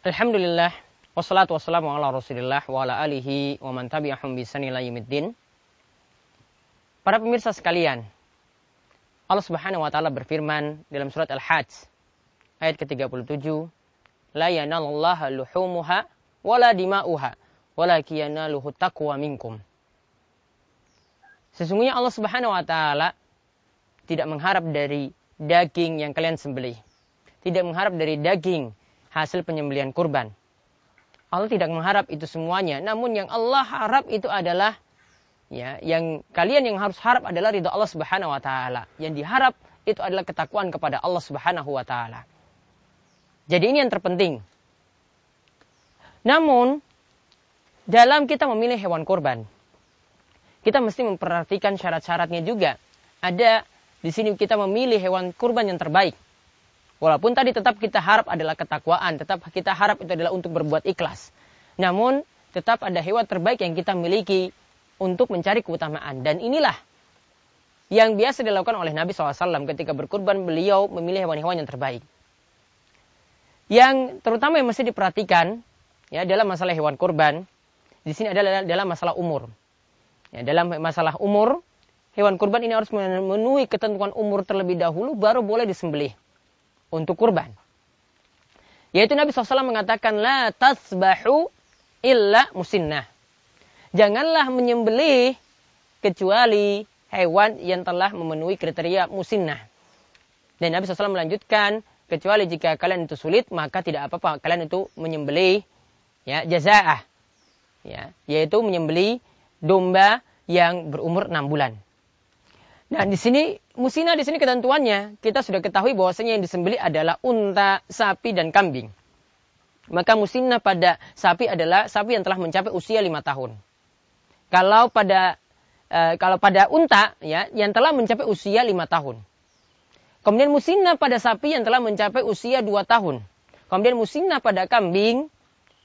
Alhamdulillah wassalatu wassalamu ala Rasulillah wa ala alihi wa man tabi'ahum bi. Para pemirsa sekalian, Allah Subhanahu wa taala berfirman dalam surat Al-Hajj ayat ke-37, "La yanalallaha luhumuha wala dima'uha, walakin yanaluhu taqwa minkum." Sesungguhnya Allah Subhanahu wa taala tidak mengharap dari daging yang kalian sembelih. Tidak mengharap dari daging hasil penyembelian kurban. Allah tidak mengharap itu semuanya, namun yang Allah harap itu adalah ya, yang kalian yang harus harap adalah ridha Allah Subhanahu wa taala. Yang diharap itu adalah ketakwaan kepada Allah Subhanahu wa taala. Jadi ini yang terpenting. Namun dalam kita memilih hewan kurban, kita mesti memperhatikan syarat-syaratnya juga. Ada di sini kita memilih hewan kurban yang terbaik. Walaupun tadi tetap kita harap adalah ketakwaan, tetap kita harap itu adalah untuk berbuat ikhlas. Namun tetap ada hewan terbaik yang kita miliki untuk mencari keutamaan. Dan inilah yang biasa dilakukan oleh Nabi SAW ketika berkurban beliau memilih hewan-hewan yang terbaik. Yang terutama yang mesti diperhatikan ya dalam masalah hewan kurban di sini adalah dalam masalah umur. Ya, dalam masalah umur hewan kurban ini harus memenuhi ketentuan umur terlebih dahulu baru boleh disembelih untuk kurban. Yaitu Nabi SAW mengatakan, La tasbahu illa musinnah. Janganlah menyembelih kecuali hewan yang telah memenuhi kriteria musinnah. Dan Nabi SAW melanjutkan, kecuali jika kalian itu sulit, maka tidak apa-apa. Kalian itu menyembelih ya, jaza'ah. Ya, yaitu menyembelih domba yang berumur 6 bulan. Nah, di sini musina di sini ketentuannya kita sudah ketahui bahwasanya yang disembeli adalah unta, sapi dan kambing. Maka musina pada sapi adalah sapi yang telah mencapai usia lima tahun. Kalau pada e, kalau pada unta ya yang telah mencapai usia lima tahun. Kemudian musina pada sapi yang telah mencapai usia dua tahun. Kemudian musina pada kambing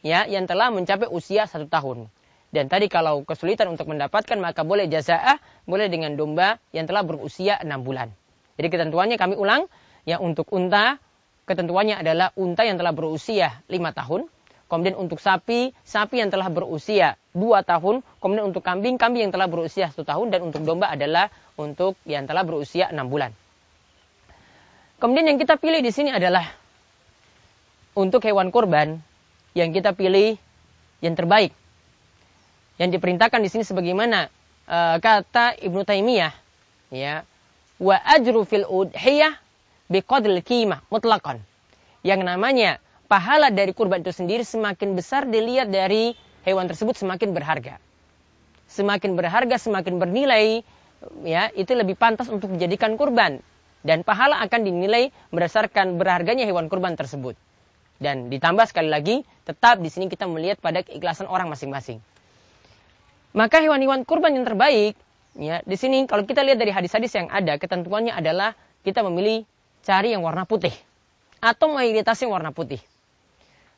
ya yang telah mencapai usia satu tahun. Dan tadi kalau kesulitan untuk mendapatkan maka boleh jaza'ah, boleh dengan domba yang telah berusia 6 bulan. Jadi ketentuannya kami ulang, yang untuk unta, ketentuannya adalah unta yang telah berusia 5 tahun. Kemudian untuk sapi, sapi yang telah berusia 2 tahun. Kemudian untuk kambing, kambing yang telah berusia 1 tahun. Dan untuk domba adalah untuk yang telah berusia 6 bulan. Kemudian yang kita pilih di sini adalah untuk hewan kurban yang kita pilih yang terbaik yang diperintahkan di sini sebagaimana uh, kata Ibnu Taimiyah ya wa ajru fil udhiyah biqadril qimah mutlaqan yang namanya pahala dari kurban itu sendiri semakin besar dilihat dari hewan tersebut semakin berharga. Semakin berharga semakin bernilai ya itu lebih pantas untuk dijadikan kurban. Dan pahala akan dinilai berdasarkan berharganya hewan kurban tersebut. Dan ditambah sekali lagi tetap di sini kita melihat pada keikhlasan orang masing-masing maka hewan-hewan kurban yang terbaik, ya di sini kalau kita lihat dari hadis-hadis yang ada, ketentuannya adalah kita memilih cari yang warna putih atau mayoritas yang warna putih.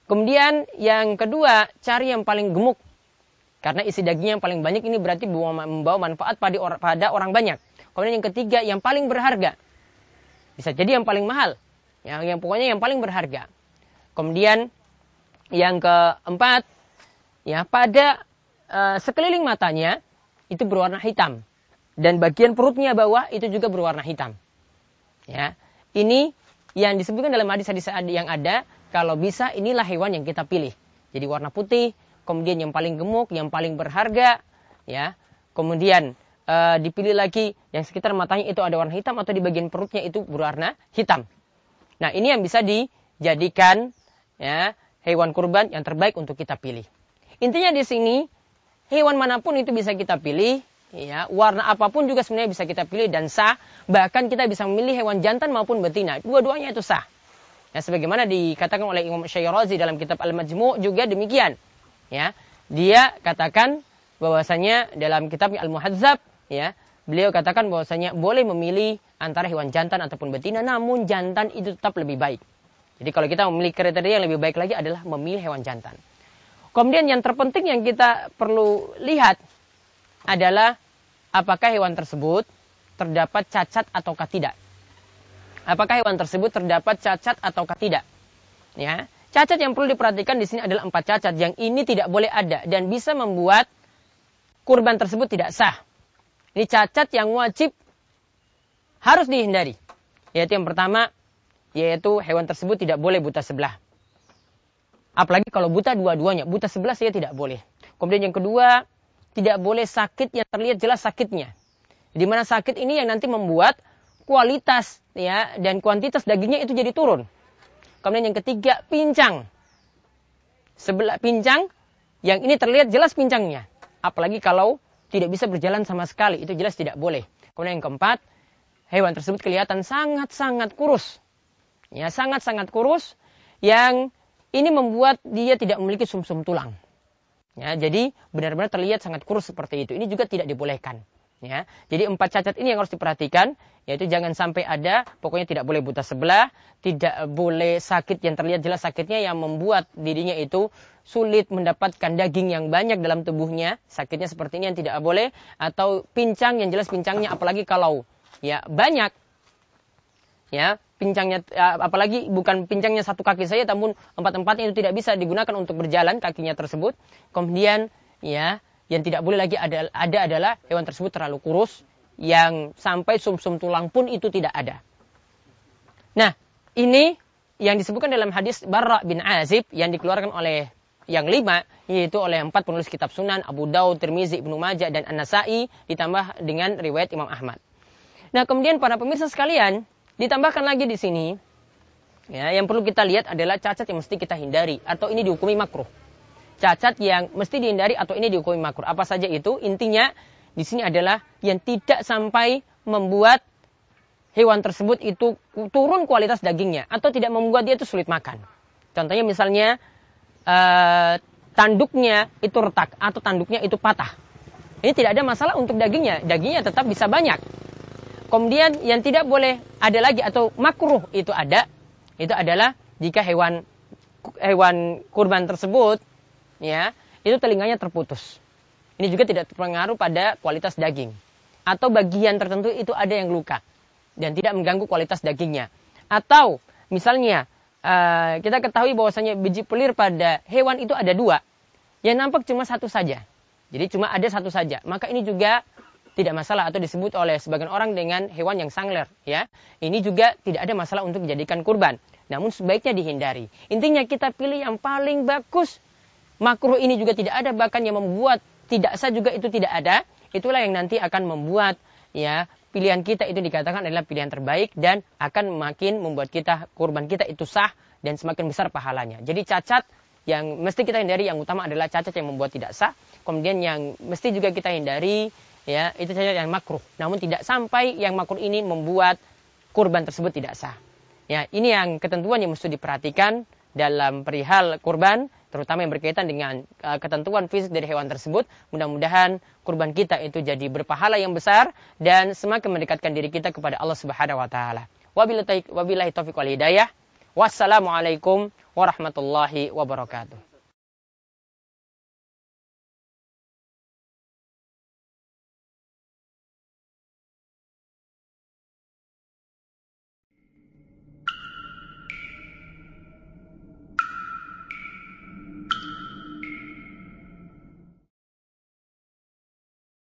Kemudian yang kedua, cari yang paling gemuk. Karena isi dagingnya yang paling banyak ini berarti membawa manfaat pada pada orang banyak. Kemudian yang ketiga, yang paling berharga. Bisa jadi yang paling mahal. Yang, yang pokoknya yang paling berharga. Kemudian yang keempat, ya pada uh, sekeliling matanya itu berwarna hitam dan bagian perutnya bawah itu juga berwarna hitam. Ya, ini yang disebutkan dalam hadis-hadis yang ada kalau bisa inilah hewan yang kita pilih. Jadi warna putih, kemudian yang paling gemuk, yang paling berharga, ya. Kemudian uh, dipilih lagi yang sekitar matanya itu ada warna hitam atau di bagian perutnya itu berwarna hitam. Nah, ini yang bisa dijadikan ya hewan kurban yang terbaik untuk kita pilih. Intinya di sini Hewan mana pun itu bisa kita pilih, ya warna apa pun juga sebenarnya bisa kita pilih dan sah. Bahkan kita bisa memilih hewan jantan maupun betina. Dua-duanya itu sah. Ya, sebagaimana dikatakan oleh Imam Syairazi dalam kitab Al-Majmu' juga demikian. Ya, dia katakan bahwasanya dalam kitab Al-Muhadzab, ya, beliau katakan bahwasanya boleh memilih antara hewan jantan ataupun betina, namun jantan itu tetap lebih baik. Jadi kalau kita memilih kriteria yang lebih baik lagi adalah memilih hewan jantan. Kemudian yang terpenting yang kita perlu lihat adalah apakah hewan tersebut terdapat cacat ataukah tidak. Apakah hewan tersebut terdapat cacat ataukah tidak. Ya, cacat yang perlu diperhatikan di sini adalah empat cacat yang ini tidak boleh ada dan bisa membuat kurban tersebut tidak sah. Ini cacat yang wajib harus dihindari. Yaitu yang pertama, yaitu hewan tersebut tidak boleh buta sebelah. Apalagi kalau buta dua-duanya, buta sebelah saya tidak boleh. Kemudian yang kedua, tidak boleh sakit yang terlihat jelas sakitnya. Di mana sakit ini yang nanti membuat kualitas ya dan kuantitas dagingnya itu jadi turun. Kemudian yang ketiga, pincang. Sebelah pincang yang ini terlihat jelas pincangnya. Apalagi kalau tidak bisa berjalan sama sekali, itu jelas tidak boleh. Kemudian yang keempat, hewan tersebut kelihatan sangat-sangat kurus. Ya, sangat-sangat kurus yang ini membuat dia tidak memiliki sumsum -sum tulang. Ya, jadi benar-benar terlihat sangat kurus seperti itu. Ini juga tidak dibolehkan. Ya, jadi empat cacat ini yang harus diperhatikan, yaitu jangan sampai ada, pokoknya tidak boleh buta sebelah, tidak boleh sakit yang terlihat jelas sakitnya yang membuat dirinya itu sulit mendapatkan daging yang banyak dalam tubuhnya, sakitnya seperti ini yang tidak boleh, atau pincang yang jelas pincangnya, apalagi kalau ya banyak, ya pincangnya ya, apalagi bukan pincangnya satu kaki saja namun empat-empatnya itu tidak bisa digunakan untuk berjalan kakinya tersebut. Kemudian ya yang tidak boleh lagi ada, ada adalah hewan tersebut terlalu kurus yang sampai sumsum -sum tulang pun itu tidak ada. Nah, ini yang disebutkan dalam hadis Barra bin Azib yang dikeluarkan oleh yang lima yaitu oleh empat penulis kitab Sunan Abu Daud, Tirmizi, Ibnu Majah dan An-Nasai ditambah dengan riwayat Imam Ahmad. Nah, kemudian para pemirsa sekalian, Ditambahkan lagi di sini, ya, yang perlu kita lihat adalah cacat yang mesti kita hindari atau ini dihukumi makruh. Cacat yang mesti dihindari atau ini dihukumi makruh. Apa saja itu? Intinya di sini adalah yang tidak sampai membuat hewan tersebut itu turun kualitas dagingnya atau tidak membuat dia itu sulit makan. Contohnya misalnya uh, tanduknya itu retak atau tanduknya itu patah. Ini tidak ada masalah untuk dagingnya. Dagingnya tetap bisa banyak. Kemudian yang tidak boleh ada lagi atau makruh itu ada, itu adalah jika hewan hewan kurban tersebut ya, itu telinganya terputus. Ini juga tidak terpengaruh pada kualitas daging. Atau bagian tertentu itu ada yang luka dan tidak mengganggu kualitas dagingnya. Atau misalnya uh, kita ketahui bahwasanya biji pelir pada hewan itu ada dua, yang nampak cuma satu saja. Jadi cuma ada satu saja. Maka ini juga tidak masalah atau disebut oleh sebagian orang dengan hewan yang sangler ya. Ini juga tidak ada masalah untuk dijadikan kurban. Namun sebaiknya dihindari. Intinya kita pilih yang paling bagus. Makruh ini juga tidak ada bahkan yang membuat tidak sah juga itu tidak ada. Itulah yang nanti akan membuat ya pilihan kita itu dikatakan adalah pilihan terbaik dan akan makin membuat kita kurban kita itu sah dan semakin besar pahalanya. Jadi cacat yang mesti kita hindari yang utama adalah cacat yang membuat tidak sah. Kemudian yang mesti juga kita hindari ya itu saja yang makruh. Namun tidak sampai yang makruh ini membuat kurban tersebut tidak sah. Ya, ini yang ketentuan yang mesti diperhatikan dalam perihal kurban, terutama yang berkaitan dengan uh, ketentuan fisik dari hewan tersebut. Mudah-mudahan kurban kita itu jadi berpahala yang besar dan semakin mendekatkan diri kita kepada Allah Subhanahu wa taala. Wabillahi taufiq wal hidayah. Wassalamualaikum warahmatullahi wabarakatuh.